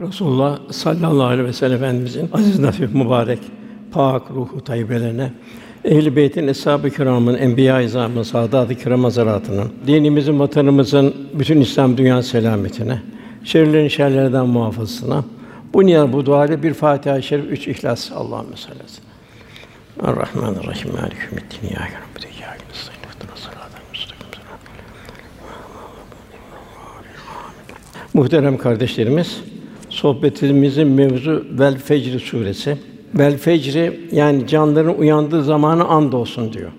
Resulullah sallallahu aleyhi ve sellem Efendimizin aziz nafif mübarek pak ruhu tayyibelerine Ehl-i Beyt'in eshab-ı kiramın, enbiya-i izamın, saadat-ı kiram hazaratının, dinimizin, vatanımızın, bütün İslam dünya selametine, şerlerin şerlerden muhafazasına, bu niyaz bu dua ile bir Fatiha-i Şerif, üç İhlas. Allahümme salli aleyhi ve sellem. Na'budu ve iyyâke nestaîn. İhdina sıratal müstakîm. Muhterem kardeşlerimiz, sohbetimizin mevzu Vel Fecr suresi. Vel Fecri yani canların uyandığı zamanı and olsun diyor.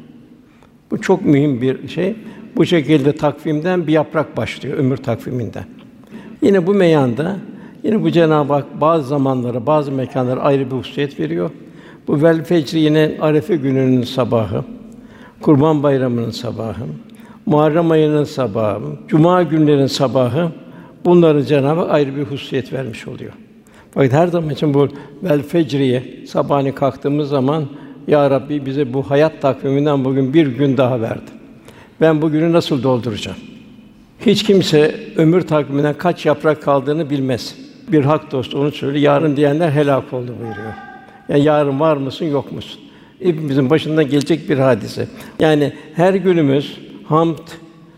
Bu çok mühim bir şey. Bu şekilde takvimden bir yaprak başlıyor ömür takviminden. Yine bu meyanda yine bu Cenab-ı Hak bazı zamanlara, bazı mekanlara ayrı bir hususiyet veriyor. Bu vel fecri yine Arefe gününün sabahı, Kurban Bayramı'nın sabahı, Muharrem ayının sabahı, Cuma günlerinin sabahı bunları Cenab-ı Hak ayrı bir hususiyet vermiş oluyor. Fakat her zaman için bu vel fecriye sabahleyin kalktığımız zaman ya Rabbi bize bu hayat takviminden bugün bir gün daha verdi. Ben bugünü nasıl dolduracağım? Hiç kimse ömür takviminden kaç yaprak kaldığını bilmez. Bir hak dostu onu söylüyor. Yarın diyenler helak oldu buyuruyor. Yani yarın var mısın, yok musun? Hepimizin başından gelecek bir hadise. Yani her günümüz hamd,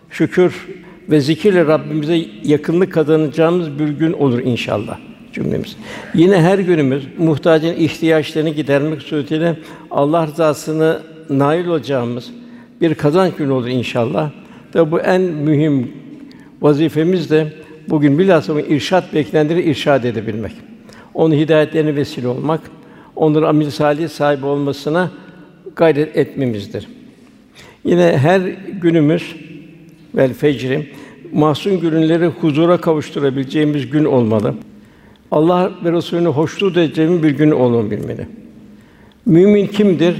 şükür ve zikirle Rabbimize yakınlık kazanacağımız bir gün olur inşallah cümlemiz. Yine her günümüz muhtacın ihtiyaçlarını gidermek suretiyle Allah rızasını nail olacağımız bir kazanç günü olur inşallah. Tabi bu en mühim vazifemiz de bugün bilhassa irşat beklendiğini irşad edebilmek. Onun hidayetlerine vesile olmak, onların amel salih sahibi olmasına gayret etmemizdir. Yine her günümüz vel fecri mahzun günleri huzura kavuşturabileceğimiz gün olmalı. Allah ve Resulü'nü hoşnut edeceğimiz bir gün olabilmeli. Mümin kimdir?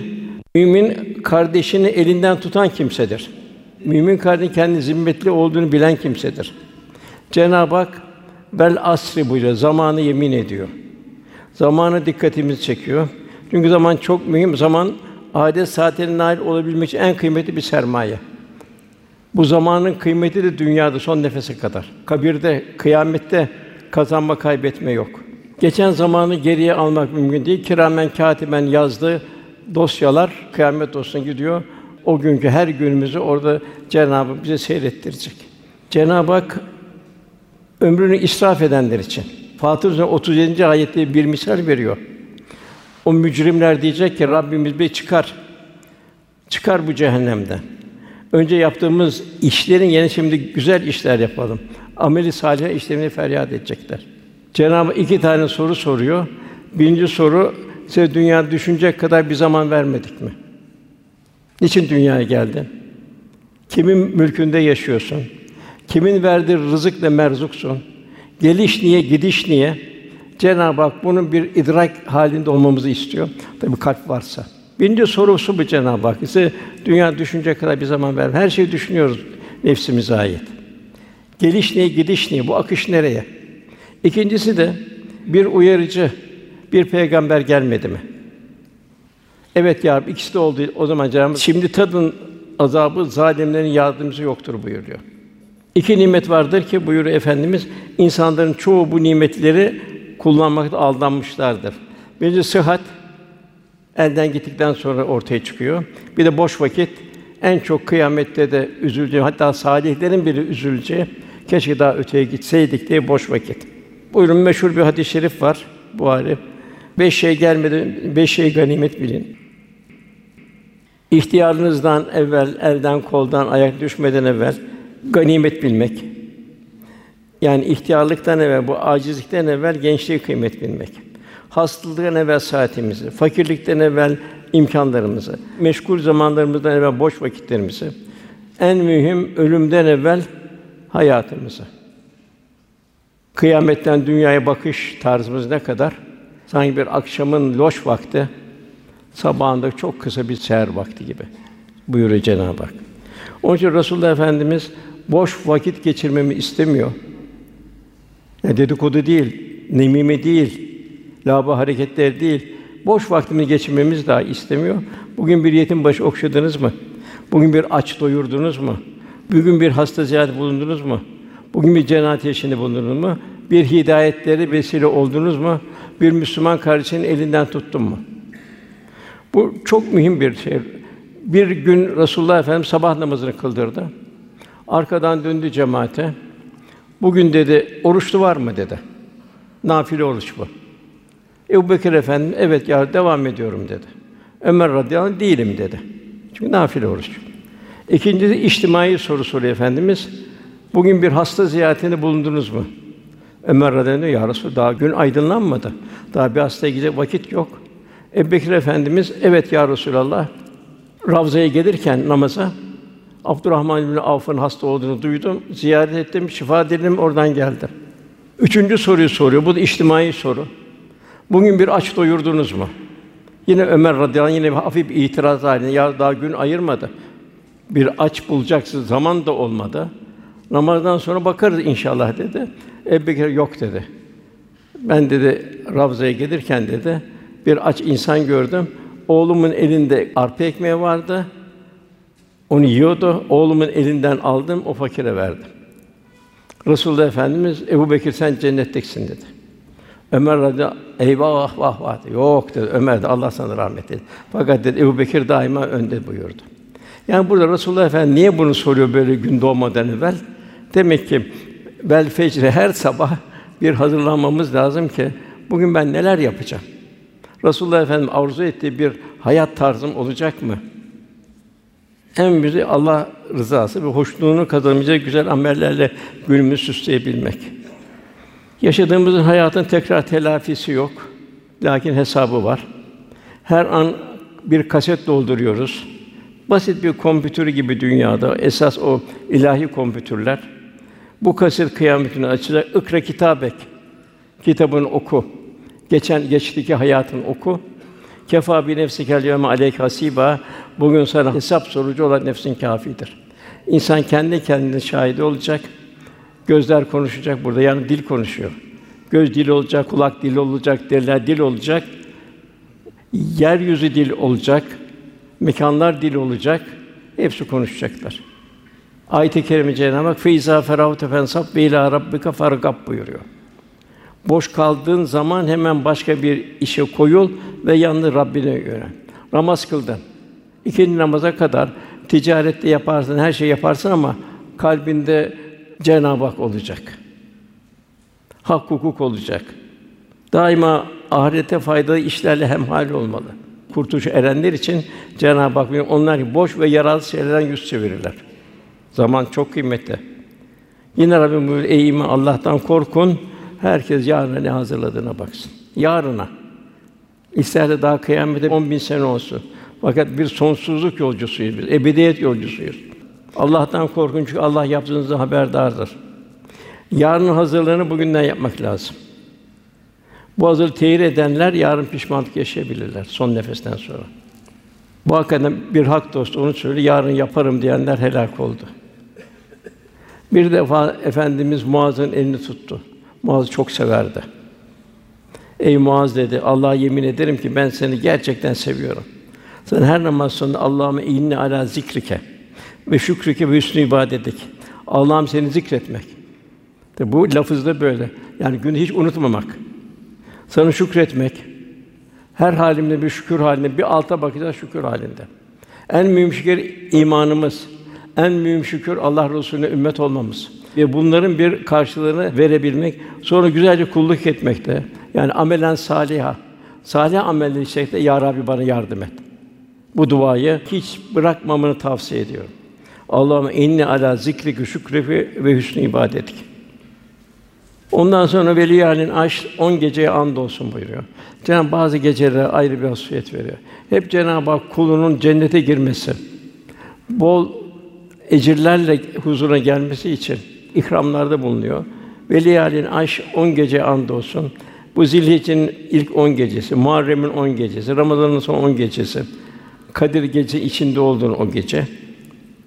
Mümin kardeşini elinden tutan kimsedir. Mümin kardeşin kendi zimmetli olduğunu bilen kimsedir. Cenab-ı Hak bel asri buyuruyor. Zamanı yemin ediyor. Zamanı dikkatimizi çekiyor. Çünkü zaman çok mühim. Zaman adet saatine nail olabilmek için en kıymetli bir sermaye. Bu zamanın kıymeti de dünyada son nefese kadar. Kabirde, kıyamette kazanma kaybetme yok. Geçen zamanı geriye almak mümkün değil. Kiramen katiben yazdığı dosyalar kıyamet dosyasına gidiyor. O günkü her günümüzü orada Cenabı bize seyrettirecek. Cenab-ı Hak ömrünü israf edenler için Fatır 37. ayette bir misal veriyor. O mücrimler diyecek ki Rabbimiz bir çıkar. Çıkar bu cehennemden. Önce yaptığımız işlerin yerine şimdi güzel işler yapalım. Ameli salih işlerini feryat edecekler. Cenabı iki tane soru soruyor. Birinci soru size dünya düşünecek kadar bir zaman vermedik mi? Niçin dünyaya geldin? Kimin mülkünde yaşıyorsun? Kimin verdiği rızıkla merzuksun? Geliş niye, gidiş niye? Cenab-ı Hak bunun bir idrak halinde olmamızı istiyor. Tabii kalp varsa. Birinci sorusu bu Cenab-ı Hak. Bize dünya düşünecek kadar bir zaman ver. Her şeyi düşünüyoruz nefsimize ait. Geliş niye, gidiş niye? Bu akış nereye? İkincisi de bir uyarıcı, bir peygamber gelmedi mi? Evet ya Rabbi, ikisi de oldu. O zaman Cenab-ı şimdi tadın azabı zalimlerin yardımcısı yoktur buyuruyor. İki nimet vardır ki buyuruyor efendimiz insanların çoğu bu nimetleri kullanmakta aldanmışlardır. Birincisi sıhhat elden gittikten sonra ortaya çıkıyor. Bir de boş vakit en çok kıyamette de üzüleceği, hatta salihlerin biri üzüleceği, keşke daha öteye gitseydik diye boş vakit. Buyurun meşhur bir hadis-i şerif var Buhari. Beş şey gelmedi, beş şey ganimet bilin. İhtiyarınızdan evvel, elden koldan ayak düşmeden evvel ganimet bilmek. Yani ihtiyarlıktan evvel, bu acizlikten evvel gençliği kıymet bilmek. Hastalıktan evvel saatimizi, fakirlikten evvel imkanlarımızı, meşgul zamanlarımızdan evvel boş vakitlerimizi, en mühim ölümden evvel hayatımızı. Kıyametten dünyaya bakış tarzımız ne kadar? Sanki bir akşamın loş vakti, sabahında çok kısa bir seher vakti gibi buyuruyor Cenab-ı Hak. Onun için Resulullah Efendimiz boş vakit geçirmemi istemiyor. Ne dedikodu değil, nemime değil, laba hareketler değil. Boş vaktini geçirmemiz daha istemiyor. Bugün bir yetim başı okşadınız mı? Bugün bir aç doyurdunuz mu? Bugün bir hasta ziyaret bulundunuz mu? Bugün bir cenazet yaşında bulundunuz mu? Bir hidayetleri vesile oldunuz mu? Bir Müslüman kardeşinin elinden tuttun mu? Bu çok mühim bir şey. Bir gün Resulullah Efendimiz sabah namazını kıldırdı. Arkadan döndü cemaate. Bugün dedi, oruçlu var mı dedi. Nafile oruç bu. Ebu Bekir Efendi, evet ya devam ediyorum dedi. Ömer radıyallahu anh, değilim dedi. Çünkü nafile oruç. İkincisi içtimai soru soruyor efendimiz. Bugün bir hasta ziyaretinde bulundunuz mu? Ömer radıyallahu anh, ya Resul, daha gün aydınlanmadı. Daha bir hastaya gidecek vakit yok. Ebu Bekir Efendimiz, evet ya Resulallah, Ravza'ya gelirken namaza Abdurrahman bin Avf'ın hasta olduğunu duydum. Ziyaret ettim, şifa diledim, oradan geldim. Üçüncü soruyu soruyor. Bu da içtimai soru. Bugün bir aç doyurdunuz mu? Yine Ömer radıyallahu anh yine bir hafif itiraz halinde. Ya daha gün ayırmadı. Bir aç bulacaksın zaman da olmadı. Namazdan sonra bakarız inşallah dedi. Ebu yok dedi. Ben dedi Ravza'ya gelirken dedi bir aç insan gördüm. Oğlumun elinde arpa ekmeği vardı. Onu yiyordu. Oğlumun elinden aldım, o fakire verdim. Resulullah Efendimiz Ebu Bekir sen cennettesin dedi. Ömer radıyallahu eyvah vah vah dedi. Yok dedi. Ömer de Allah sana rahmet eylesin. Fakat dedi Ebu Bekir daima önde buyurdu. Yani burada Resulullah Efendimiz niye bunu soruyor böyle gün doğmadan evvel? Demek ki bel fecre her sabah bir hazırlanmamız lazım ki bugün ben neler yapacağım? Resulullah Efendimiz arzu ettiği bir hayat tarzım olacak mı? En büyüğü Allah rızası ve hoşluğunu kazanabilecek güzel amellerle günümüzü süsleyebilmek. Yaşadığımızın hayatın tekrar telafisi yok. Lakin hesabı var. Her an bir kaset dolduruyoruz. Basit bir kompütür gibi dünyada esas o ilahi kompütürler. Bu kaset kıyametini açacak. Ikra kitabek. Kitabını oku. Geçen geçtiki hayatın oku. Kefa bi nefsikel yevme aleyk hasiba. Bugün sana hesap sorucu olan nefsin kâfidir. İnsan kendi kendine şahidi olacak. Gözler konuşacak burada. Yani dil konuşuyor. Göz dil olacak, kulak dil olacak, diller dil olacak. Yeryüzü dil olacak. Mekanlar dil olacak. Hepsi konuşacaklar. Ayet-i kerime Cenab-ı Hak feiza ferahte fensab ve ila rabbika fargab buyuruyor. Boş kaldığın zaman hemen başka bir işe koyul ve yalnız Rabbine yönel. Namaz kıldın. İkinci namaza kadar ticarette yaparsın, her şey yaparsın ama kalbinde Cenab-ı Hak olacak. Hak hukuk olacak. Daima ahirete faydalı işlerle hemhal olmalı. Kurtuluş erenler için Cenab-ı Hak onlar boş ve yararlı şeylerden yüz çevirirler. Zaman çok kıymetli. Yine Rabbim buyuruyor, ey iman Allah'tan korkun, herkes yarına ne hazırladığına baksın. Yarına. İster de daha kıyamete on bin sene olsun. Fakat bir sonsuzluk yolcusuyuz biz, ebediyet yolcusuyuz. Allah'tan korkun çünkü Allah yaptığınızda haberdardır. Yarının hazırlığını bugünden yapmak lazım. Bu hazır tehir edenler yarın pişmanlık yaşayabilirler son nefesten sonra. Bu hakikaten bir hak dostu onu söylüyor. Yarın yaparım diyenler helak oldu. Bir defa efendimiz Muaz'ın elini tuttu. Muaz çok severdi. Ey Muaz dedi, Allah'a yemin ederim ki ben seni gerçekten seviyorum. Sen her namaz sonunda Allah'ıma inni ala zikrike ve şükrike ve hüsnü ibadetik. Allah'ım seni zikretmek. Tabi bu lafızda böyle. Yani günü hiç unutmamak. Sana şükretmek. Her halimde bir şükür halinde, bir alta bakacağız şükür halinde. En mühim şükür imanımız. En mühim şükür Allah Resulüne ümmet olmamız ve bunların bir karşılığını verebilmek, sonra güzelce kulluk etmekte. Yani amelen saliha. Salih amelleri şekilde ya Rabbi bana yardım et. Bu duayı hiç bırakmamını tavsiye ediyorum. Allahümme inni ala zikriki şükriki ve hüsnü ibadetik. Ondan sonra veliyânin aş 10 geceye and olsun buyuruyor. Cenab bazı gecelere ayrı bir hasiyet veriyor. Hep Cenab-ı Hak kulunun cennete girmesi, bol ecirlerle huzura gelmesi için ikramlarda bulunuyor. Veliyâlin aş 10 gece and olsun. Bu Zilhicce'nin ilk 10 gecesi, Muharrem'in 10 gecesi, Ramazan'ın son 10 gecesi. Kadir gece içinde olduğun o gece.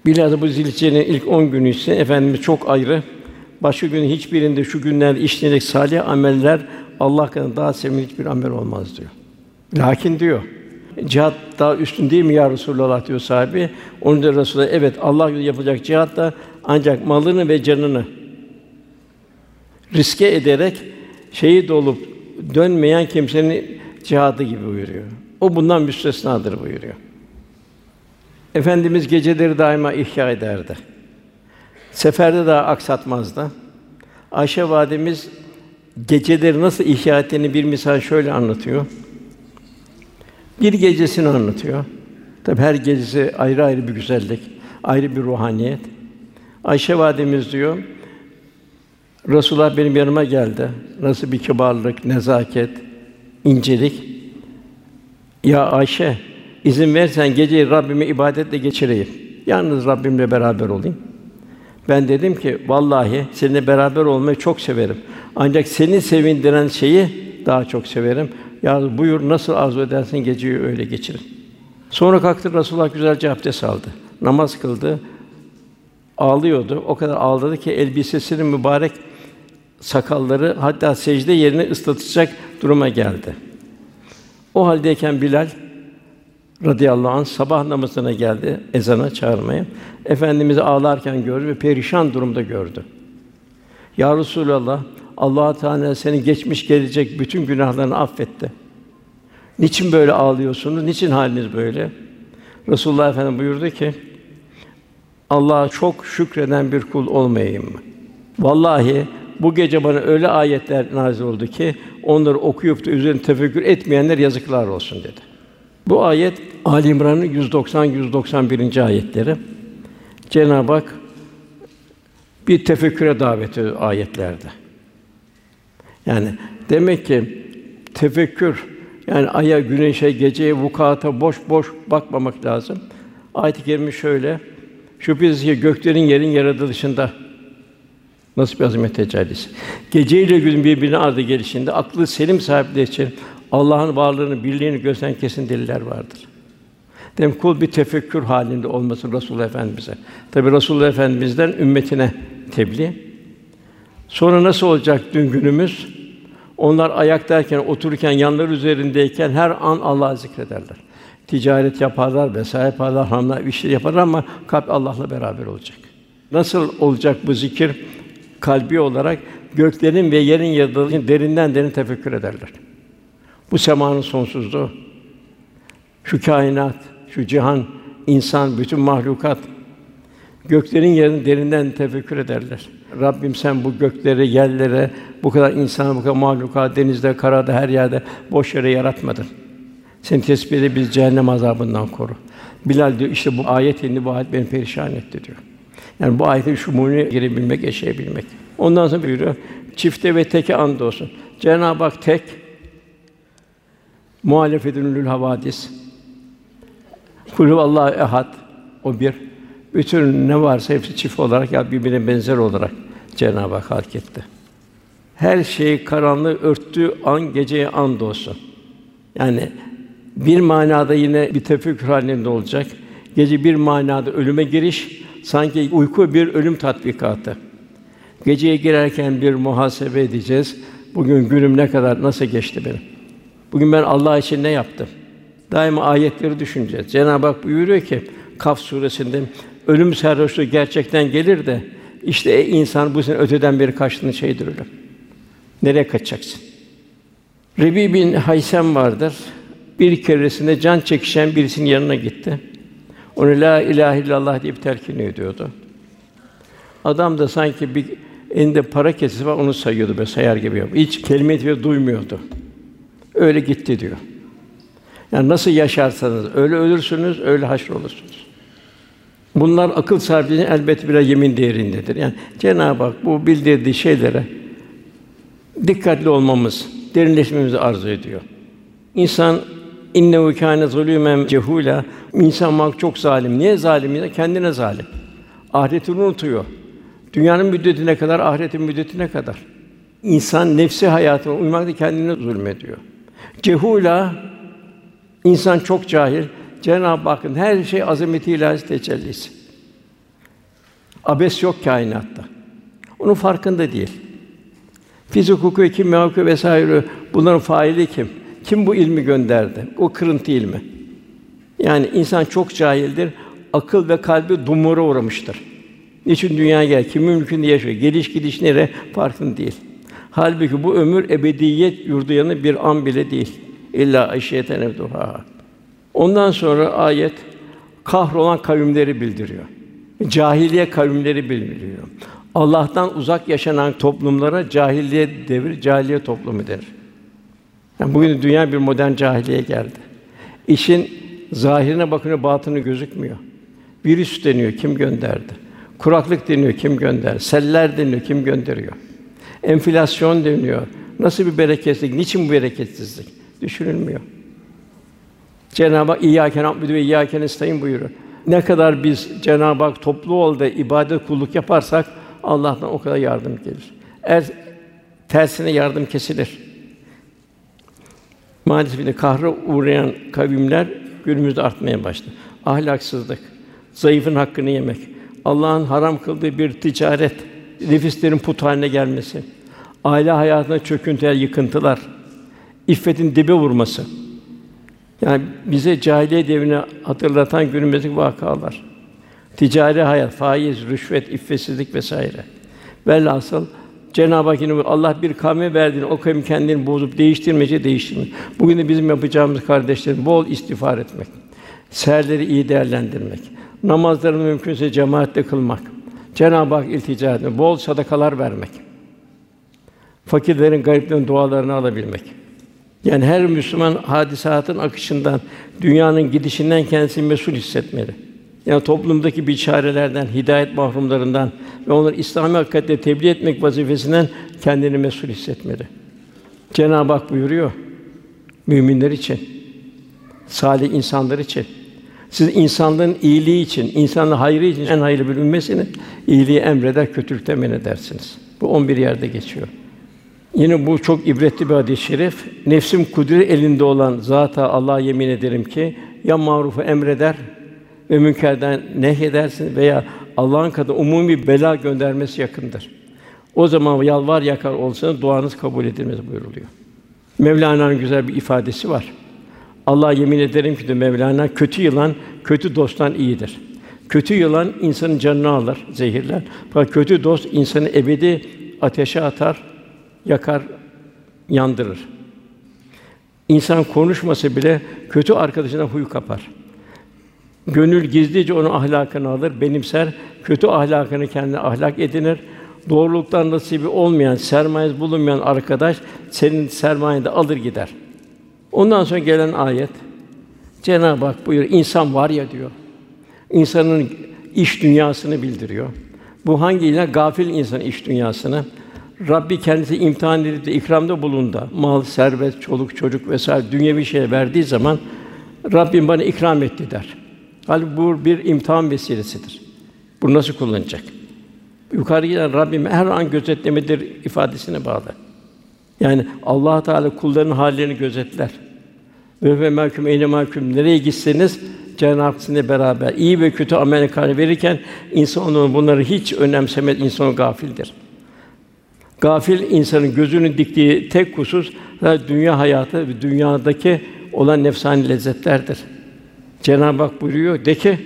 Bilhassa bu Zilhicce'nin ilk 10 günü ise efendimiz çok ayrı. Başka gün hiçbirinde şu günlerde işlenecek salih ameller Allah katında daha sevimli hiçbir amel olmaz diyor. Lakin diyor, cihat daha üstün değil mi ya Resulullah diyor sahibi. Onun da Resulullah evet Allah yolunda yapılacak cihat da ancak malını ve canını riske ederek şehit olup dönmeyen kimsenin cihadı gibi buyuruyor. O bundan müstesnadır buyuruyor. Efendimiz geceleri daima ihya ederdi. Seferde daha aksatmazdı. Ayşe validemiz geceleri nasıl ihya ettiğini bir misal şöyle anlatıyor. Bir gecesini anlatıyor. Tabi her gecesi ayrı ayrı bir güzellik, ayrı bir ruhaniyet. Ayşe validemiz diyor, Resulullah benim yanıma geldi. Nasıl bir kibarlık, nezaket, incelik. Ya Ayşe, izin versen geceyi Rabbime ibadetle geçireyim. Yalnız Rabbimle beraber olayım. Ben dedim ki vallahi seninle beraber olmayı çok severim. Ancak seni sevindiren şeyi daha çok severim. Ya buyur nasıl arzu edersin geceyi öyle geçirin. Sonra kalktı Resulullah güzelce abdest aldı. Namaz kıldı. Ağlıyordu. O kadar ağladı ki elbisesinin mübarek sakalları hatta secde yerini ıslatacak duruma geldi. O haldeyken Bilal radıyallahu anh sabah namazına geldi ezana çağırmaya. Efendimizi ağlarken gördü ve perişan durumda gördü. Ya Resulallah, Allah Teala senin geçmiş gelecek bütün günahlarını affetti. Niçin böyle ağlıyorsunuz? Niçin haliniz böyle? Resulullah Efendimiz buyurdu ki: Allah'a çok şükreden bir kul olmayayım mı? Vallahi bu gece bana öyle ayetler nazil oldu ki onları okuyup da üzerine tefekkür etmeyenler yazıklar olsun dedi. Bu ayet Ali İmran'ın 190 191. ayetleri. Cenab-ı Hak bir tefekküre davet ediyor ayetlerde. Yani demek ki tefekkür yani aya, güneşe, geceye, vukuata boş boş bakmamak lazım. Ayet-i kerime şöyle: Şüphesiz ki göklerin yerin yaratılışında nasıl bir azamet tecellisi. Gece ile gün birbirine ardı gelişinde aklı selim sahipleri için Allah'ın varlığını, birliğini gösteren kesin deliller vardır. Dem kul bir tefekkür halinde olması Resulullah Efendimize. Tabi Resulullah Efendimizden ümmetine tebliğ. Sonra nasıl olacak dün günümüz? Onlar ayaktayken, otururken, yanları üzerindeyken her an Allah'ı zikrederler. Ticaret yaparlar, vesaire yaparlar, hanımlar işler yaparlar ama kalp Allah'la beraber olacak. Nasıl olacak bu zikir? Kalbi olarak göklerin ve yerin yaratılışını derinden derin tefekkür ederler. Bu semanın sonsuzluğu, şu kainat, şu cihan, insan, bütün mahlukat göklerin yerini derinden tefekkür ederler. Rabbim sen bu gökleri, yerlere, bu kadar insan, bu kadar mahlukat, denizde, karada, her yerde boş yere yaratmadın. Sen tesbih biz cehennem azabından koru. Bilal diyor işte bu ayet indi bu ayet beni perişan etti diyor. Yani bu ayete şu muni girebilmek, yaşayabilmek. Ondan sonra buyuruyor. Çifte ve teke and olsun. Cenab-ı Hak tek muhalefetün lül havadis. Kulü Allah ehad o bir. Bütün ne varsa hepsi çift olarak ya birbirine benzer olarak Cenab-ı Hak halk etti. Her şeyi karanlığı örttüğü an geceye and olsun. Yani bir manada yine bir tefekkür halinde olacak. Gece bir manada ölüme giriş, sanki uyku bir ölüm tatbikatı. Geceye girerken bir muhasebe edeceğiz. Bugün günüm ne kadar nasıl geçti benim? Bugün ben Allah için ne yaptım? Daima ayetleri düşüneceğiz. Cenab-ı Hak buyuruyor ki Kaf suresinde ölüm sarhoşluğu gerçekten gelir de işte ey insan bu senin öteden beri kaçtığın şeydir ölüm. Nereye kaçacaksın? Rebi bin Haysem vardır. Bir keresinde can çekişen birisinin yanına gitti. Onu la ilahe illallah deyip terkin ediyordu. Adam da sanki bir elinde para kesesi var onu sayıyordu böyle sayar gibi yapıyor. Hiç kelime duymuyordu. Öyle gitti diyor. Yani nasıl yaşarsanız öyle ölürsünüz, öyle haşr olursunuz. Bunlar akıl sahibinin elbette bir yemin değerindedir. Yani Cenab-ı Hak bu bildirdiği şeylere dikkatli olmamız, derinleşmemizi arzu ediyor. İnsan innehu kâne zulûmen cehûlâ. İnsan mak çok zalim. Niye zalim? Kendine zalim. Ahiretini unutuyor. Dünyanın müddetine kadar, ahiretin müddetine kadar. İnsan nefsi hayatına uymakta kendine zulmediyor. Cehula insan çok cahil. Cenab-ı Hakk'ın her şey azameti ilahi tecellisi. Abes yok kainatta. Onun farkında değil. Fizik hukuku, kimya hukuku vesaire bunların faili kim? Kim bu ilmi gönderdi? O kırıntı ilmi. Yani insan çok cahildir. Akıl ve kalbi dumura uğramıştır. Niçin dünyaya gel? Kimin mülkünde yaşıyor? Geliş gidiş nere? Farkında değil. Halbuki bu ömür ebediyet yurdu yanı bir an bile değil. İlla aşiyeten evduha. Ondan sonra ayet kahrolan kavimleri bildiriyor. Cahiliye kavimleri bildiriyor. Allah'tan uzak yaşanan toplumlara cahiliye devir, cahiliye toplumu denir. Yani bugün dünya bir modern cahiliye geldi. İşin zahirine bakınca batını gözükmüyor. Virüs deniyor, kim gönderdi? Kuraklık deniyor, kim gönder? Seller deniyor, kim gönderiyor? Enflasyon deniyor. Nasıl bir bereketsizlik? Niçin bu bereketsizlik? Düşünülmüyor. Cenab-ı Hak İyyâke na'budu ve İyyâke nestaîn buyuruyor. Ne kadar biz Cenab-ı Hak toplu olda ibadet kulluk yaparsak Allah'tan o kadar yardım gelir. Eğer tersine yardım kesilir. Maalesef kahra uğrayan kavimler günümüzde artmaya başladı. Ahlaksızlık, zayıfın hakkını yemek, Allah'ın haram kıldığı bir ticaret, nefislerin put haline gelmesi, aile hayatına çöküntüler, yıkıntılar, iffetin dibe vurması. Yani bize cahiliye devrini hatırlatan günümüzdeki vakalar. Ticari hayat, faiz, rüşvet, iffetsizlik vesaire. Velhasıl Cenab-ı Hak yine Allah bir kavme verdiğini o kavim kendini bozup değiştirmece değiştirmiyor. Bugün de bizim yapacağımız kardeşlerim bol istiğfar etmek, seherleri iyi değerlendirmek, namazlarını mümkünse cemaatle kılmak, Cenab-ı Hak iltica etmek, bol sadakalar vermek, fakirlerin, gariplerin dualarını alabilmek. Yani her Müslüman hadisatın akışından, dünyanın gidişinden kendisini mesul hissetmeli. Yani toplumdaki biçarelerden, hidayet mahrumlarından ve onları İslami hakikatle tebliğ etmek vazifesinden kendini mesul hissetmeli. Cenab-ı Hak buyuruyor müminler için, salih insanlar için. Siz insanlığın iyiliği için, insanlığın hayrı için en hayırlı bir ümmesiniz. İyiliği emreder, kötülükten men edersiniz. Bu 11 yerde geçiyor. Yine bu çok ibretli bir hadis-i şerif. Nefsim kudret elinde olan zata Allah'a yemin ederim ki ya marufu emreder ve münkerden nehyedersin veya Allah'ın katında umumi bela göndermesi yakındır. O zaman yalvar yakar olsanız duanız kabul edilmez buyuruluyor. Mevlana'nın güzel bir ifadesi var. Allah yemin ederim ki de Mevlana kötü yılan kötü dosttan iyidir. Kötü yılan insanın canını alır, zehirler. Fakat kötü dost insanı ebedi ateşe atar, yakar, yandırır. İnsan konuşmasa bile kötü arkadaşına huy kapar. Gönül gizlice onun ahlakını alır, benimser, kötü ahlakını kendine ahlak edinir. Doğruluktan nasibi olmayan, sermayesi bulunmayan arkadaş senin sermayeni de alır gider. Ondan sonra gelen ayet Cenab-ı Hak buyuruyor, insan var ya diyor. İnsanın iş dünyasını bildiriyor. Bu hangiyle gafil insan iş dünyasını Rabbi kendisi imtihan edip de ikramda bulundu. Mal, servet, çoluk, çocuk vesaire dünyevi şey verdiği zaman Rabbim bana ikram etti der. Halbuki bu bir imtihan vesilesidir. Bu nasıl kullanacak? Yukarı giden Rabbim her an gözetlemedir ifadesine bağlı. Yani Allah Teala kullarının hallerini gözetler. Ve ve mahkum eyne mahkum nereye gitseniz Cenab-ı Hak beraber iyi ve kötü amel verirken insan onun bunları hiç önemsemez, insan gafildir. Gafil insanın gözünün diktiği tek husus dünya hayatı ve dünyadaki olan nefsani lezzetlerdir. Cenab-ı Hak buyuruyor de ki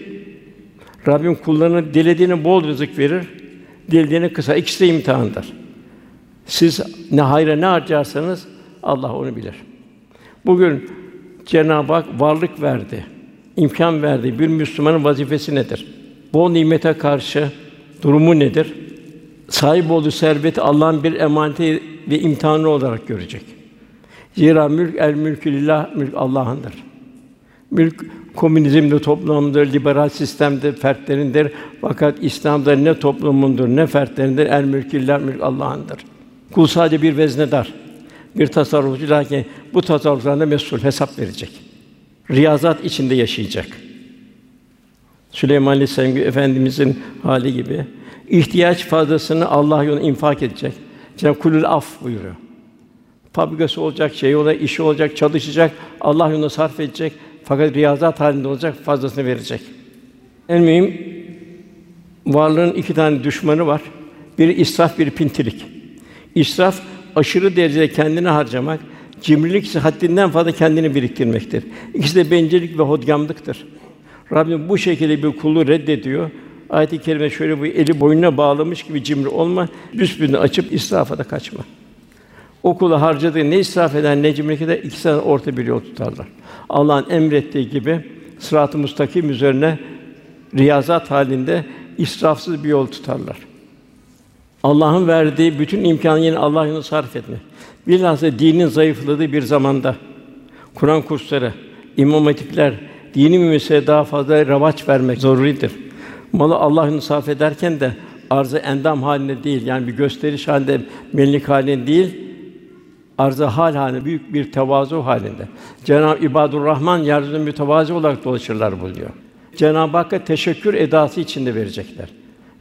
Rabbim kullarına dilediğine bol rızık verir, dilediğine kısa. İkisi de imtihandır. Siz ne hayra ne harcarsanız Allah onu bilir. Bugün Cenab-ı Hak varlık verdi, imkan verdi. Bir Müslümanın vazifesi nedir? Bu nimete karşı durumu nedir? Sahip olduğu serveti Allah'ın bir emaneti ve imtihanı olarak görecek. Zira mülk el mülkü lillah, mülk Allah'ındır. Mülk komünizmde toplumdur, liberal sistemde fertlerindir. Fakat İslam'da ne toplumundur ne fertlerindir. El mülkü lillah, mülk Allah'ındır. Kul sadece bir veznedar, bir tasarrufçu lakin bu tasarruflarında mesul hesap verecek. Riyazat içinde yaşayacak. Süleyman Aleyhisselam gibi efendimizin hali gibi ihtiyaç fazlasını Allah yolunda infak edecek. Cenab-ı kulül af buyuruyor. Fabrikası olacak, şey olacak, işi olacak, çalışacak, Allah yolunda sarf edecek. Fakat riyazat halinde olacak, fazlasını verecek. En mühim varlığın iki tane düşmanı var. Biri israf, biri pintilik. İsraf aşırı derecede kendini harcamak, cimrilik ise haddinden fazla kendini biriktirmektir. İkisi de bencillik ve hodgamlıktır. Rabbim bu şekilde bir kulu reddediyor. Ayet-i kerime şöyle bu eli boynuna bağlamış gibi cimri olma, büsbütün açıp israfa da kaçma. Okula harcadığı ne israf eden ne cimrilik eder ikisi orta bir yol tutarlar. Allah'ın emrettiği gibi sırat-ı müstakim üzerine riyazat halinde israfsız bir yol tutarlar. Allah'ın verdiği bütün imkanı yine Allah yolunda sarf etme. Bilhassa dinin zayıfladığı bir zamanda Kur'an kursları, imam hatipler, dini müesseseye daha fazla ravaç vermek zoruridir. Malı Allah yolunda sarf ederken de arzı endam haline değil, yani bir gösteriş halinde, mellik halinde değil, arzı hal halinde, büyük bir tevazu halinde. Cenab-ı İbadur Rahman yeryüzünde mütevazi olarak dolaşırlar buluyor. Cenab-ı Hakk'a teşekkür edası içinde verecekler.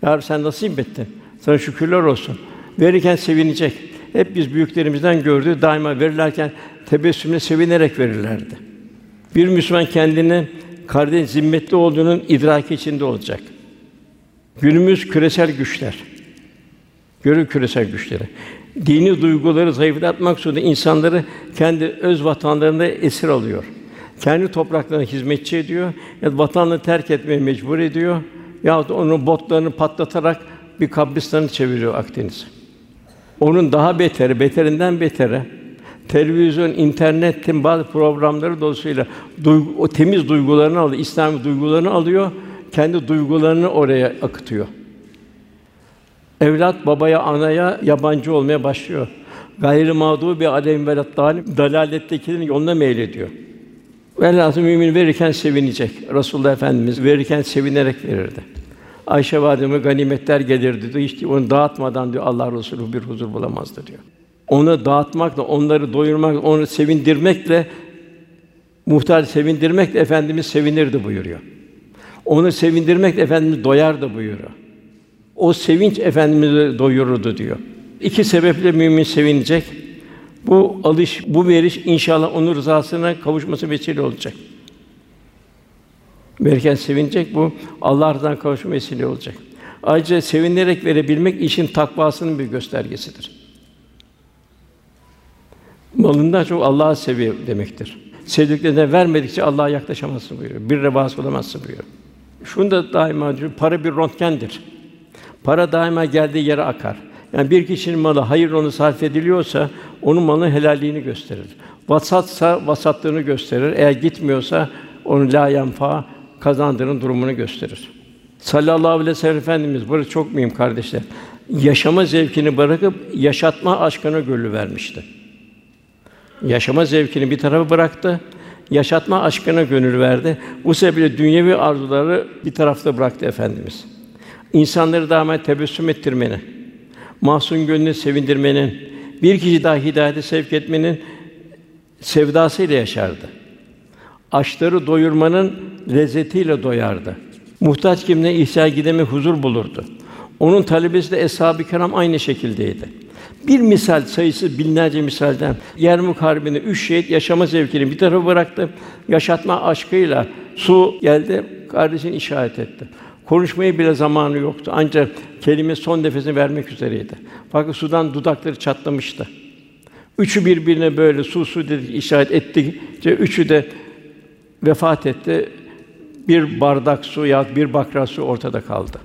Ya Rabbi sen nasip ettin. Sana şükürler olsun. Verirken sevinecek. Hep biz büyüklerimizden gördüğü daima verirlerken tebessümle sevinerek verirlerdi. Bir Müslüman kendini kardeş zimmetli olduğunun idraki içinde olacak. Günümüz küresel güçler. Görü küresel güçleri. Dini duyguları zayıflatmak suretiyle insanları kendi öz vatanlarında esir alıyor. Kendi topraklarına hizmetçi ediyor ya vatanını terk etmeye mecbur ediyor ya da onun botlarını patlatarak bir kabristanı çeviriyor Akdeniz. Onun daha beteri, beterinden betere televizyon, internetin bazı programları dolayısıyla duygu, o temiz duygularını alıyor, İslami duygularını alıyor, kendi duygularını oraya akıtıyor. Evlat babaya, anaya yabancı olmaya başlıyor. Gayrı mağdubi aleyhim dalim dalalettekilerin yoluna meylediyor. Velhâsıl mümin verirken sevinecek. Resulullah Efendimiz verirken sevinerek verirdi. Ayşe valideme ganimetler gelirdi diyor. İşte onu dağıtmadan diyor Allah Resulü bir huzur bulamazdı diyor. Onu dağıtmakla, onları doyurmak, onu sevindirmekle muhtar sevindirmekle efendimiz sevinirdi buyuruyor. Onu sevindirmekle efendimiz doyardı buyuruyor. O sevinç efendimizi doyururdu diyor. İki sebeple mümin sevinecek. Bu alış, bu veriş inşallah onun rızasına kavuşması vesile olacak. Verirken sevinecek bu Allah rızasına kavuşma vesile olacak. Ayrıca sevinerek verebilmek işin takvasının bir göstergesidir. Malından çok Allah'ı seviyor demektir. Sevdiklerine vermedikçe Allah'a yaklaşamazsın buyuruyor. Bir revas olamazsın buyuruyor. Şunu da daima para bir röntgendir. Para daima geldiği yere akar. Yani bir kişinin malı hayır onu sarf ediliyorsa onun malının helalliğini gösterir. Vasatsa vasatlığını gösterir. Eğer gitmiyorsa onu la yanfa kazandığının durumunu gösterir. Sallallahu aleyhi ve sellem Efendimiz burası çok mühim kardeşler. Yaşama zevkini bırakıp yaşatma aşkına gönül vermişti. Yaşama zevkini bir tarafa bıraktı, yaşatma aşkına gönül verdi. Bu sebeple dünyevi arzuları bir tarafta bıraktı efendimiz. İnsanları daima tebessüm ettirmenin, mahzun gönlünü sevindirmenin, bir kişi daha hidayete sevk etmenin sevdasıyla yaşardı. Açları doyurmanın lezzetiyle doyardı. Muhtaç kimine ihtiyaç gidemi huzur bulurdu. Onun talebesi de eshab-ı kiram aynı şekildeydi. Bir misal sayısı binlerce misalden Yermük Harbi'nde üç şehit yaşama zevkini bir tarafa bıraktı. Yaşatma aşkıyla su geldi, kardeşini işaret etti. Konuşmaya bile zamanı yoktu. Ancak kelime son nefesini vermek üzereydi. Fakat sudan dudakları çatlamıştı. Üçü birbirine böyle su su dedi işaret ettikçe üçü de vefat etti. Bir bardak su ya bir bakra su ortada kaldı.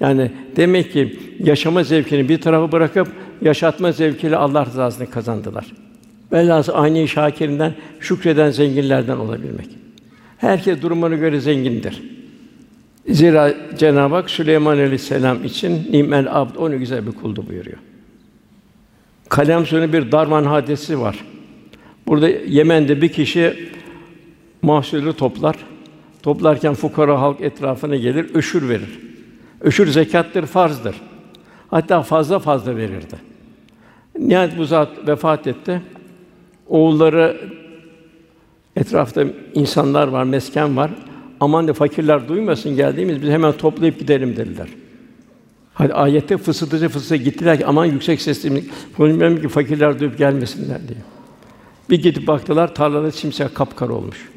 Yani demek ki yaşama zevkini bir tarafa bırakıp yaşatma zevkiyle Allah rızasını kazandılar. Velhâsıl aynı şakirinden şükreden zenginlerden olabilmek. Herkes durumuna göre zengindir. Zira Cenab-ı Hak Süleyman Aleyhisselam için nimel abd onu güzel bir kuldu buyuruyor. Kalem sonu bir darman hadisi var. Burada Yemen'de bir kişi mahsulü toplar. Toplarken fukara halk etrafına gelir, öşür verir. Öşür zekattır, farzdır. Hatta fazla fazla verirdi. Nihayet bu zat vefat etti. Oğulları etrafta insanlar var, mesken var. Aman de fakirler duymasın geldiğimiz biz hemen toplayıp gidelim dediler. Hadi ayette fısıldaca fısıldaca gittiler ki aman yüksek sesle konuşmayalım ki fakirler duyup gelmesinler diye. Bir gidip baktılar tarlada simsiyah kapkara olmuş.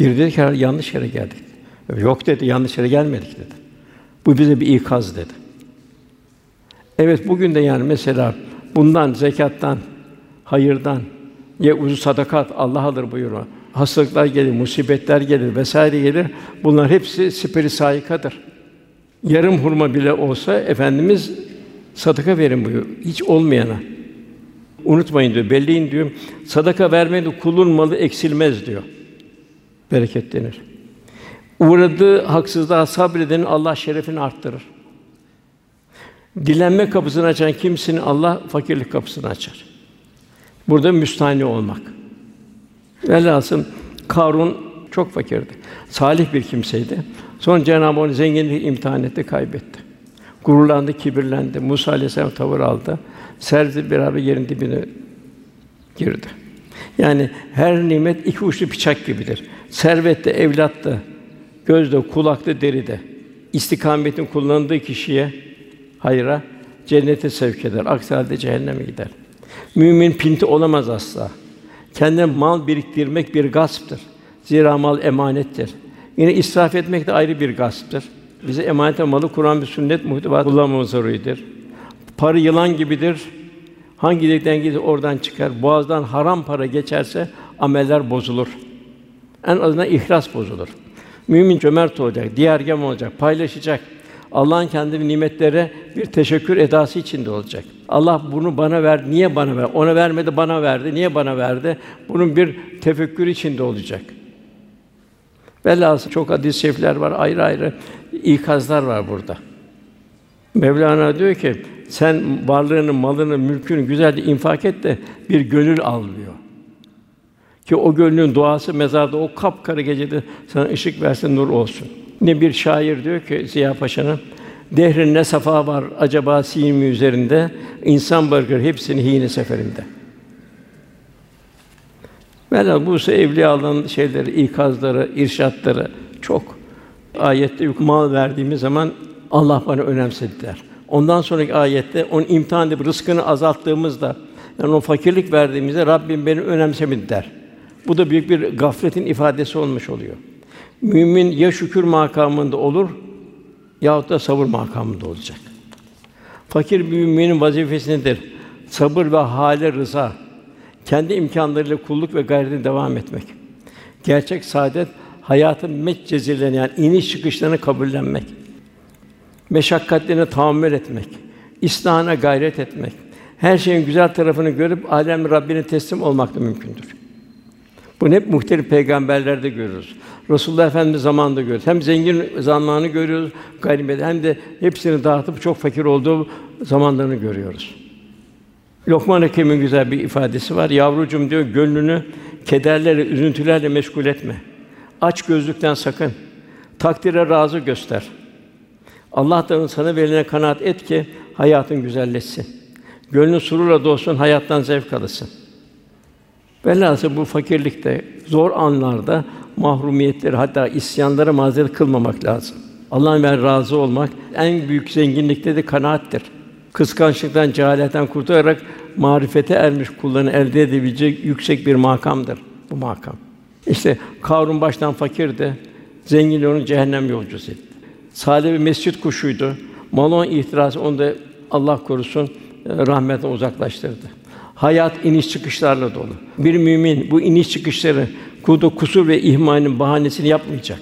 Bir dedi ki yanlış yere geldik. Yok dedi yanlış yere gelmedik dedi. Bu bize bir ikaz dedi. Evet bugün de yani mesela bundan zekattan, hayırdan ya uzu sadakat Allah alır buyuruyor. Hastalıklar gelir, musibetler gelir vesaire gelir. Bunlar hepsi siperi sayikadır. Yarım hurma bile olsa efendimiz sadaka verin buyuruyor. Hiç olmayana. unutmayın diyor, belleyin diyor. Sadaka vermeyin kulun malı eksilmez diyor. Bereketlenir. Uğradığı haksızlığa sabredenin Allah şerefini arttırır. Dilenme kapısını açan kimsenin Allah fakirlik kapısını açar. Burada müstahni olmak. Velhasıl Karun çok fakirdi. Salih bir kimseydi. Sonra Cenab-ı onu zenginlik imtihan etti, kaybetti. Gururlandı, kibirlendi. Musa aleyhisselam tavır aldı. Serdi beraber yerin dibine girdi. Yani her nimet iki uçlu bıçak gibidir. Servette, evlatta, gözde, kulakta, deride. İstikametin kullandığı kişiye hayra, cennete sevk eder. Aksi halde cehenneme gider. Mümin pinti olamaz asla. Kendine mal biriktirmek bir gasptır. Zira mal emanettir. Yine israf etmek de ayrı bir gasptır. Bize emanet malı Kur'an ve sünnet muhtevat kullanmamız zaruridir. Para yılan gibidir. Hangi delikten gider oradan çıkar. Boğazdan haram para geçerse ameller bozulur. En azından ihlas bozulur. Mümin cömert olacak, diğergem olacak, paylaşacak. Allah'ın kendi nimetlere bir teşekkür edası içinde olacak. Allah bunu bana ver, niye bana ver? Ona vermedi, bana verdi. Niye bana verdi? Bunun bir tefekkür içinde olacak. Velhâsıl çok hadis-i şerifler var, ayrı ayrı ikazlar var burada. Mevlana diyor ki, sen varlığını, malını, mülkünü güzelce infak et de bir gönül al diyor. Ki o gönlün duası mezarda o kapkara gecede sana ışık versin, nur olsun. Ne bir şair diyor ki Ziya Paşa'nın Dehrin ne safa var acaba simi üzerinde insan bırakır hepsini hine seferinde. Velhâsıl bu ise evliyaların şeyleri, ikazları, irşatları çok. Ayette mal verdiğimiz zaman Allah bana önemsedi der. Ondan sonraki ayette onun imtihan edip rızkını azalttığımızda yani o fakirlik verdiğimizde Rabbim beni önemsemedi der. Bu da büyük bir gafletin ifadesi olmuş oluyor. Mümin ya şükür makamında olur yahut da sabır makamında olacak. Fakir bir müminin vazifesi nedir? Sabır ve hale rıza. Kendi imkanlarıyla kulluk ve gayretine devam etmek. Gerçek saadet hayatın metcezilerini yani iniş çıkışlarını kabullenmek. Meşakkatlerine tahammül etmek. İslahına gayret etmek. Her şeyin güzel tarafını görüp alem Rabbine teslim olmak da mümkündür. Bunu hep muhtelif peygamberlerde görürüz. Resulullah Efendimiz zamanında görüyoruz. Hem zengin zamanını görüyoruz, gayrimedet hem de hepsini dağıtıp çok fakir olduğu zamanlarını görüyoruz. Lokman Hekim'in güzel bir ifadesi var. Yavrucum diyor, gönlünü kederlerle, üzüntülerle meşgul etme. Aç gözlükten sakın. Takdire razı göster. Allah'tan sana verilene kanaat et ki hayatın güzelleşsin. Gönlün sururla dolsun, hayattan zevk alasın. Velhâsıl bu fakirlikte, zor anlarda mahrumiyetleri hatta isyanlara mazeret kılmamak lazım. Allah'ın ver razı olmak en büyük zenginlikte de kanaattir. Kıskançlıktan, cehaletten kurtularak marifete ermiş kulların elde edebilecek yüksek bir makamdır bu makam. İşte Karun baştan fakirdi. Zengin onu cehennem yolcusu etti. Salih bir mescit kuşuydu. Malon ihtirası onu da Allah korusun rahmetten uzaklaştırdı. Hayat iniş çıkışlarla dolu. Bir mümin bu iniş çıkışları kuda kusur ve ihmalin bahanesini yapmayacak.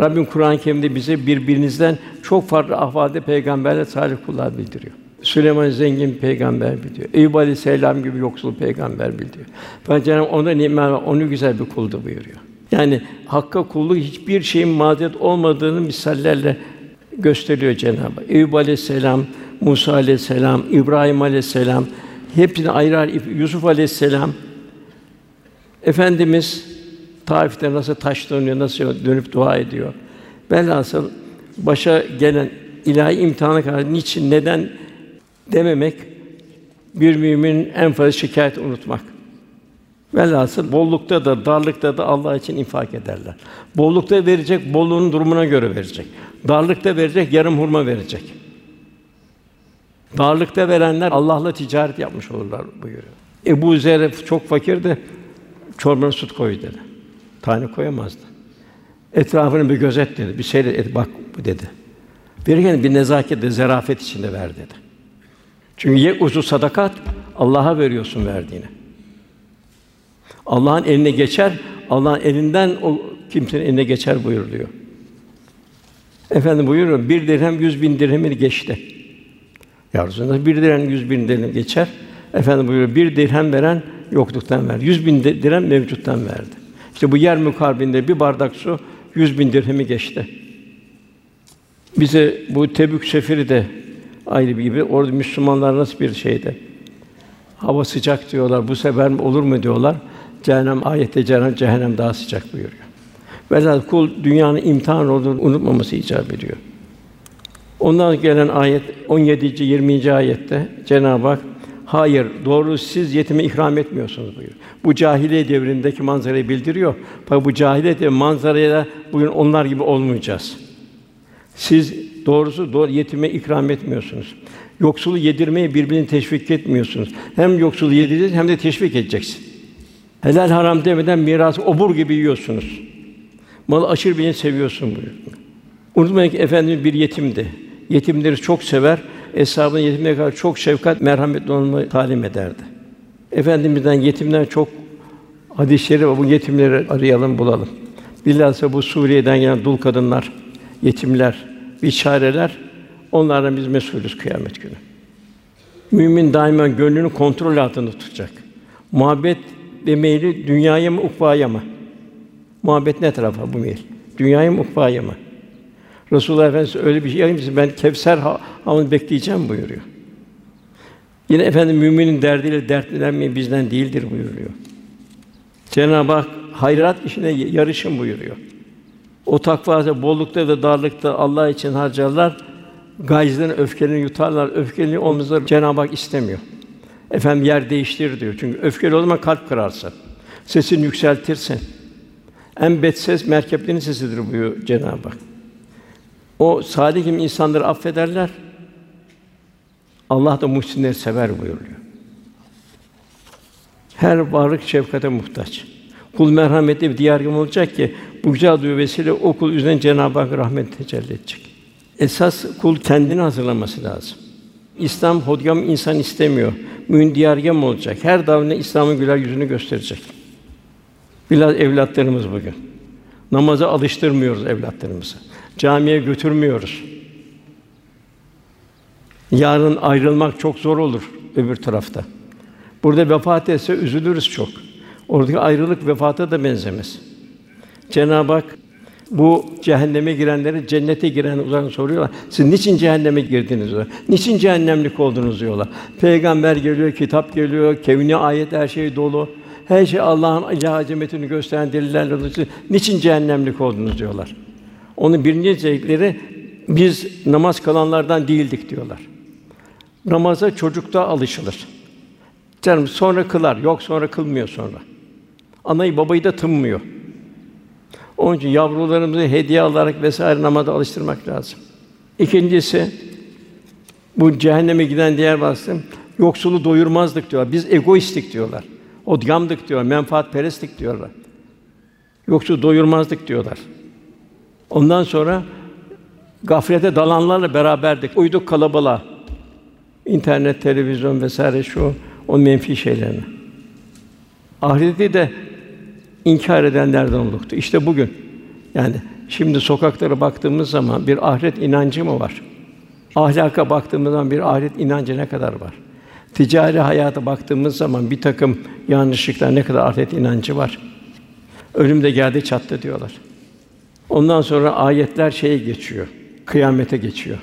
Rabbim Kur'an-ı Kerim'de bize birbirinizden çok farklı ahvalde peygamberler salih kullar bildiriyor. Süleyman zengin peygamber biliyor. Eyüp Aleyhisselam gibi yoksul peygamber biliyor. Ben Cenab-ı ona nimet onu güzel bir kuldu buyuruyor. Yani hakka kulluk hiçbir şeyin mazeret olmadığını misallerle gösteriyor Cenab-ı Eyüp Aleyhisselam, Musa Aleyhisselam, İbrahim Aleyhisselam hepsini ayrı ayrı Yusuf Aleyhisselam Efendimiz Taif'te nasıl taşlanıyor, nasıl dönüp dua ediyor. Velhasıl başa gelen ilahi imtihana kadar niçin, neden dememek bir müminin en fazla şikayet unutmak. Velhasıl bollukta da darlıkta da Allah için infak ederler. Bollukta verecek, bolluğun durumuna göre verecek. Darlıkta verecek, yarım hurma verecek. Darlıkta verenler Allah'la ticaret yapmış olurlar buyuruyor. Ebu Zer çok fakirdi. Çorbana süt koy dedi. Tane koyamazdı. Etrafını bir gözet dedi. Bir seyret et bak dedi. Verirken bir nezaket de zarafet içinde ver dedi. Çünkü ye uzu sadakat Allah'a veriyorsun verdiğini. Allah'ın eline geçer, Allah'ın elinden o kimsenin eline geçer buyuruluyor. Efendim buyuruyor, bir dirhem yüz bin dirhemini geçti. Ya Resulallah, bir dirhem yüz bin dirhem geçer. Efendim buyuruyor, bir dirhem veren yokluktan verdi. Yüz bin dirhem mevcuttan verdi. İşte bu yer mukabinde bir bardak su yüz bin dirhemi geçti. Bize bu Tebük seferi de ayrı bir gibi. Orada Müslümanlar nasıl bir şeydi? Hava sıcak diyorlar. Bu sefer olur mu diyorlar. Cehennem ayette cehennem, cehennem daha sıcak buyuruyor. Velhâsıl kul dünyanın imtihan olduğunu unutmaması icap ediyor. Ondan gelen ayet 17. 20. ayette Cenab-ı Hak hayır doğru siz yetime ikram etmiyorsunuz buyuruyor. Bu cahiliye devrindeki manzarayı bildiriyor. Fakat bu cahiliye devri manzaraya bugün onlar gibi olmayacağız. Siz doğrusu doğru yetime ikram etmiyorsunuz. Yoksulu yedirmeye birbirini teşvik etmiyorsunuz. Hem yoksulu yedireceğiz hem de teşvik edeceksin. Helal haram demeden mirası obur gibi yiyorsunuz. Malı aşırı birini seviyorsun buyuruyor. Unutmayın ki Efendimiz bir yetimdi. Yetimleri çok sever, eshabına yetimlere kadar çok şefkat, merhametli olmayı talim ederdi. Efendimizden yetimler çok hadisleri ve bu yetimleri arayalım, bulalım. Bilhassa bu Suriye'den gelen dul kadınlar, yetimler, biçareler, onlardan biz mesulüz kıyamet günü. Mümin daima gönlünü kontrol altında tutacak. Muhabbet ve meyli dünyaya mı, ukvaya mı? Muhabbet ne tarafa bu meyil? Dünyaya mı, ukvaya mı? Resulullah Efendimiz öyle bir şey yapayım ben Kevser havını bekleyeceğim buyuruyor. Yine efendim müminin derdiyle dertlenmeyi bizden değildir buyuruyor. Cenab-ı Hak hayrat işine yarışın buyuruyor. O takva bollukta ve darlıkta Allah için harcarlar. Gayzlerin öfkelerini yutarlar. Öfkeli omuzları Cenab-ı Hak istemiyor. Efendim yer değiştir diyor. Çünkü öfkeli o zaman kalp kırarsın. Sesini yükseltirsin. En bet ses merkeplerin sesidir buyuruyor Cenab-ı Hak. O salih gibi insanları affederler. Allah da muhsinleri sever buyuruyor. Her varlık şefkate muhtaç. Kul merhametli bir diyar olacak ki bu güzel duyu vesile o kul üzerine Cenab-ı Hak rahmet tecelli edecek. Esas kul kendini hazırlaması lazım. İslam hodgam insan istemiyor. Mühün diyargam olacak. Her davrında İslam'ın güler yüzünü gösterecek. Biraz evlatlarımız bugün. Namaza alıştırmıyoruz evlatlarımızı. Camiye götürmüyoruz. Yarın ayrılmak çok zor olur öbür tarafta. Burada vefat etse üzülürüz çok. Oradaki ayrılık vefata da benzemez. Cenab-ı Hak bu cehenneme girenleri cennete giren uzan soruyorlar. Siz niçin cehenneme girdiniz diyor. Niçin cehennemlik oldunuz diyorlar. Peygamber geliyor, kitap geliyor, kevni ayet her şey dolu. Her şey Allah'ın azametini gösteren delillerle dolu. Niçin cehennemlik oldunuz diyorlar. Onun birinci zevkleri biz namaz kalanlardan değildik diyorlar. Namaza çocukta alışılır. Canım sonra kılar, yok sonra kılmıyor sonra. Anayı babayı da tınmıyor. Onun için yavrularımızı hediye alarak vesaire namaza alıştırmak lazım. İkincisi bu cehenneme giden diğer vasfı yoksulu doyurmazdık diyorlar. Biz egoistik diyorlar. Odgamdık diyor, menfaatperestlik diyorlar. Yoksulu doyurmazdık diyorlar. Ondan sonra gaflete dalanlarla beraberdik. Uyduk kalabalığa. İnternet, televizyon vesaire şu o menfi şeylerine. Ahireti de inkar edenlerden olduktu. İşte bugün yani şimdi sokaklara baktığımız zaman bir ahiret inancı mı var? Ahlaka baktığımız zaman bir ahiret inancı ne kadar var? Ticari hayata baktığımız zaman bir takım yanlışlıklar ne kadar ahiret inancı var? Ölüm de geldi çattı diyorlar. Ondan sonra ayetler şeye geçiyor. Kıyamete geçiyor.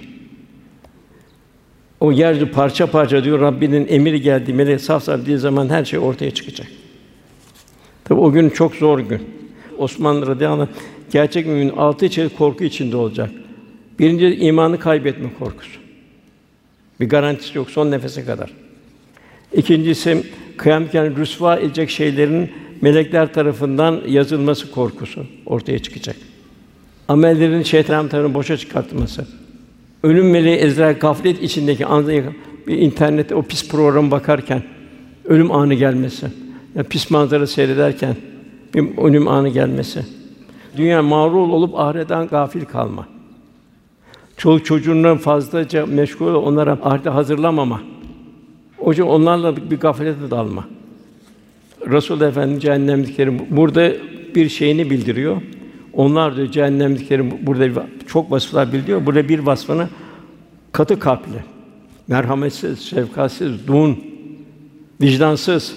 O yeryüzü parça parça diyor Rabbinin emiri geldi melek saf saf diye zaman her şey ortaya çıkacak. Tabi o gün çok zor gün. Osman radıyallahu anh gerçek mümin altı çeşit korku içinde olacak. Birinci imanı kaybetme korkusu. Bir garantisi yok son nefese kadar. İkincisi kıyamet günü rüsva edecek şeylerin melekler tarafından yazılması korkusu ortaya çıkacak. Amellerin şeytan tarafından boşa çıkartılması. Ölüm meleği Ezrail gaflet içindeki anda bir internette o pis program bakarken ölüm anı gelmesi. Ya pis manzara seyrederken bir ölüm anı gelmesi. Dünya mağrur olup ahiretten gafil kalma. Çoluk çocuğundan fazlaca meşgul ol, onlara ahirete hazırlamama. Yüzden onlarla bir gaflete dalma. Resul Efendimiz cehennemliklerin burada bir şeyini bildiriyor. Onlar diyor cehennemliklerin burada çok vasıflar bildiriyor. Burada bir vasfını katı kalpli, merhametsiz, şefkatsiz, dun, vicdansız,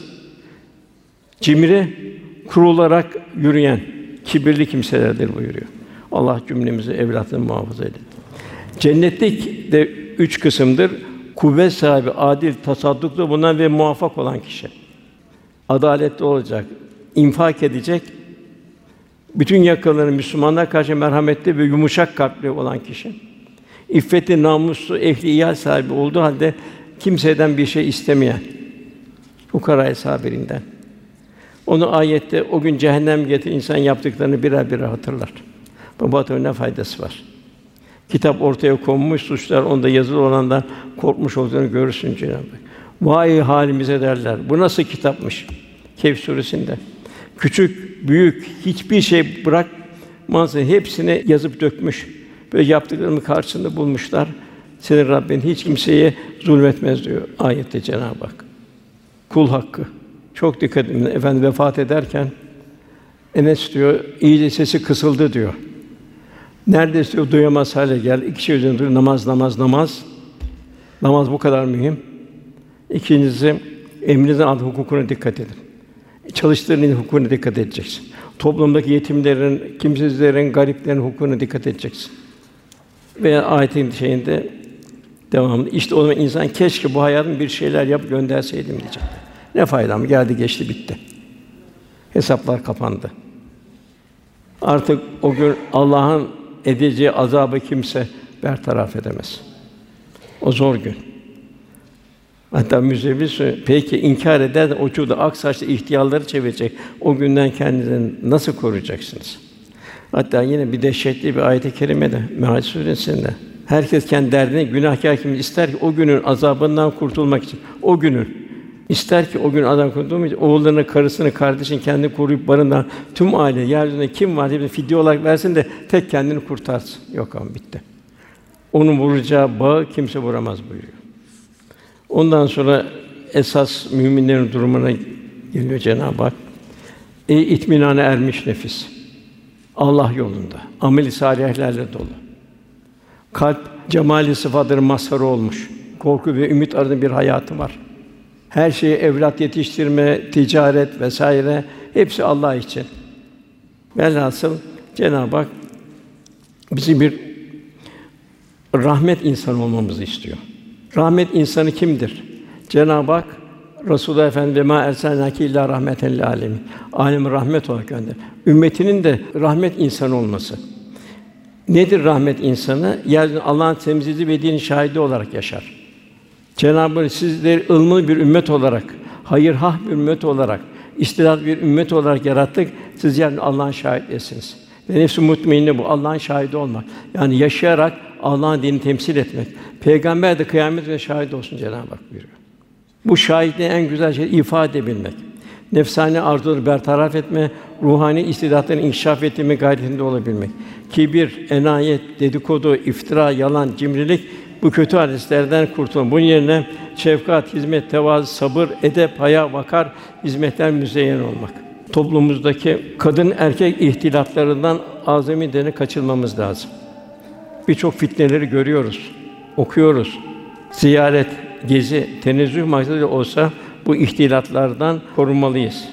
cimri, kurularak yürüyen kibirli kimselerdir buyuruyor. Allah cümlemizi evlatını muhafaza eylesin. Cennetlik de üç kısımdır. Kuvvet sahibi, adil, tasadduklu bulunan ve muvaffak olan kişi. Adaletli olacak, infak edecek, bütün yakalarını Müslümanlar karşı merhametli ve yumuşak kalpli olan kişi. İffetli, namuslu, ehli iyal sahibi olduğu halde kimseden bir şey istemeyen, fukara sabirinden. Onu ayette o gün cehennem getir insan yaptıklarını birer birer hatırlar. Bu ne faydası var? Kitap ortaya konmuş, suçlar onda yazılı olandan korkmuş olduğunu görürsün Cenab-ı Hak. Vay halimize derler. Bu nasıl kitapmış? Kehf suresinde. Küçük, büyük hiçbir şey bırakmazsa hepsini yazıp dökmüş. Böyle yaptıklarını karşısında bulmuşlar. Senin Rabbin hiç kimseye zulmetmez diyor ayette Cenab-ı Hak. Kul hakkı. Çok dikkat edin. Efendi vefat ederken Enes diyor, iyice sesi kısıldı diyor. Neredeyse diyor, duyamaz hale gel. İki şey üzerinde duruyor. Namaz, namaz, namaz. Namaz bu kadar mühim. İkincisi, emrinizin adı hukukuna dikkat edin. Çalıştığınız hukukuna dikkat edeceksin. Toplumdaki yetimlerin, kimsizlerin, gariplerin hukukuna dikkat edeceksin. Veya ayetin şeyinde devamlı işte o zaman insan keşke bu hayatın bir şeyler yap gönderseydim diyecek. Ne faydam geldi geçti bitti. Hesaplar kapandı. Artık o gün Allah'ın edeceği azabı kimse bertaraf edemez. O zor gün. Hatta müzevvis peki inkar eder de o çuğda ak saçlı ihtiyarları çevirecek. O günden kendinizi nasıl koruyacaksınız? Hatta yine bir dehşetli bir ayet-i kerimede Meâl suresinde herkes kendi derdine günahkar kim ister ki o günün azabından kurtulmak için o günün ister ki o gün adam kurtulmak için oğullarını, karısını, kardeşini kendi koruyup barındıran tüm aile yeryüzünde kim var diye fidye olarak versin de tek kendini kurtarsın. Yok ama bitti. Onun vuracağı bağı kimse vuramaz buyuruyor. Ondan sonra esas müminlerin durumuna geliyor Cenab-ı Hak. Ey itminana ermiş nefis. Allah yolunda, amel-i salihlerle dolu. Kalp cemali sıfatların mazharı olmuş. Korku ve ümit arasında bir hayatı var. Her şeyi evlat yetiştirme, ticaret vesaire hepsi Allah için. Velhasıl Cenab-ı Hak bizi bir rahmet insan olmamızı istiyor. Rahmet insanı kimdir? Cenab-ı Hak Resulullah Efendimiz ma erselnâke illa rahmeten lil âlemin. Alem rahmet olarak gönder. Ümmetinin de rahmet insanı olması. Nedir rahmet insanı? Yani Allah'ın temsilci ve dinin şahidi olarak yaşar. Cenab-ı Hak sizleri ılımlı bir ümmet olarak, hayırhah bir ümmet olarak, istidat bir ümmet olarak yarattık. Siz yani Allah'ın şahitlisiniz. Ve nefs-i mutmainne bu Allah'ın şahidi olmak. Yani yaşayarak Allah'ın dinini temsil etmek. Peygamber de kıyamet günü şahit olsun Cenab-ı Hak buyuruyor. Bu şahitliğin en güzel şey ifade edebilmek. Nefsani arzuları bertaraf etme, ruhani istidatlarını inkişaf ettirme gayretinde olabilmek. Kibir, enayet, dedikodu, iftira, yalan, cimrilik bu kötü hadislerden kurtulun. Bunun yerine şefkat, hizmet, tevazu, sabır, edep, haya, vakar hizmetler müzeyyen olmak. Toplumumuzdaki kadın erkek ihtilatlarından azami deni kaçılmamız lazım. Birçok fitneleri görüyoruz, okuyoruz. Ziyaret, gezi, tenezzüh maksadıyla olsa bu ihtilatlardan korunmalıyız.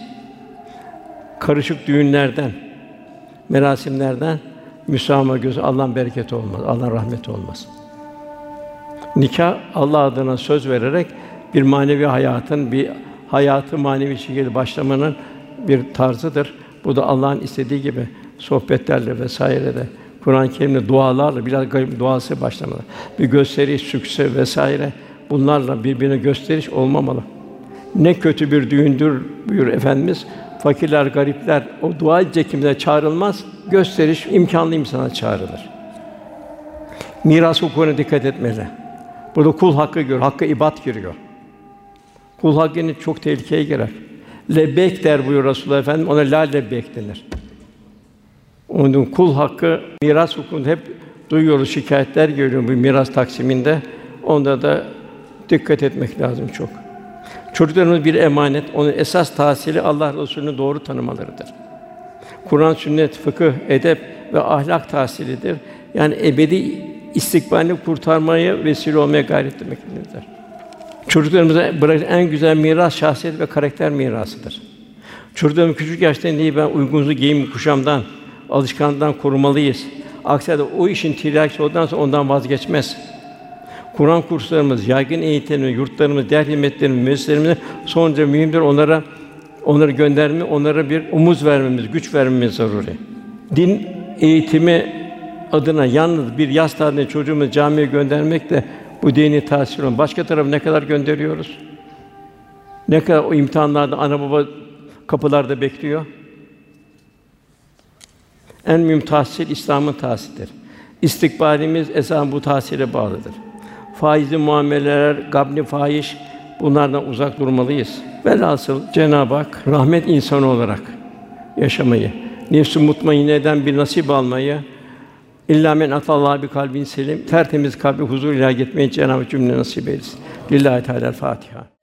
Karışık düğünlerden, merasimlerden müsamaha göz Allah'ın bereketi olmaz, Allah'ın rahmeti olmaz. Nikah Allah adına söz vererek bir manevi hayatın bir hayatı manevi şekilde başlamanın bir tarzıdır. Bu da Allah'ın istediği gibi sohbetlerle vesaire de Kur'an-ı Kerim'de dualarla biraz garip duası başlamalı. Bir gösteriş, sükse vesaire bunlarla birbirine gösteriş olmamalı. Ne kötü bir düğündür buyur efendimiz. Fakirler, garipler o dua edecek kimse çağrılmaz. Gösteriş imkanlı insana çağrılır. Miras hukukuna dikkat etmeli. Burada kul hakkı giriyor, hakkı ibad giriyor. Kul hakkı çok tehlikeye girer. Lebbek der buyur Resulullah Efendimiz, ona la lebbek denir. Onun kul hakkı miras hukukunda hep duyuyoruz şikayetler görüyor bu miras taksiminde. Onda da dikkat etmek lazım çok. Çocuklarımız bir emanet. Onun esas tahsili Allah Resulü'nü doğru tanımalarıdır. Kur'an, sünnet, fıkıh, edep ve ahlak tahsilidir. Yani ebedi istikbalini kurtarmaya vesile olmaya gayret etmektedir. Çocuklarımıza bırakılan en güzel miras şahsiyet ve karakter mirasıdır. Çocuklarımız küçük yaştan değil ben uygunuzu giyim kuşamdan, alışkanlıktan korumalıyız. Aksi halde o işin tiryakisi olduktan sonra ondan vazgeçmez. Kur'an kurslarımız, yaygın eğitimlerimiz, yurtlarımız, diğer hizmetlerimiz, müesseselerimiz son derece mühimdir. Onlara onları gönderme, onlara bir umuz vermemiz, güç vermemiz zaruri. Din eğitimi adına yalnız bir yaz tatilinde çocuğumuzu camiye göndermek de bu dini tahsil olmaz. Başka tarafa ne kadar gönderiyoruz? Ne kadar o imtihanlarda ana baba kapılarda bekliyor? En mühim tahsil İslam'ın tahsilidir. İstikbalimiz esasen bu tahsile bağlıdır. Faizli muameleler, gabni fahiş bunlardan uzak durmalıyız. Velhasıl Cenab-ı Hak rahmet insanı olarak yaşamayı, nefs-i mutmainneden bir nasip almayı, İlla men atallah bir kalbin selim, tertemiz kalbi huzur ilahi gitmeyi Cenab-ı cümle nasip eylesin. Lillahi Teala Fatiha.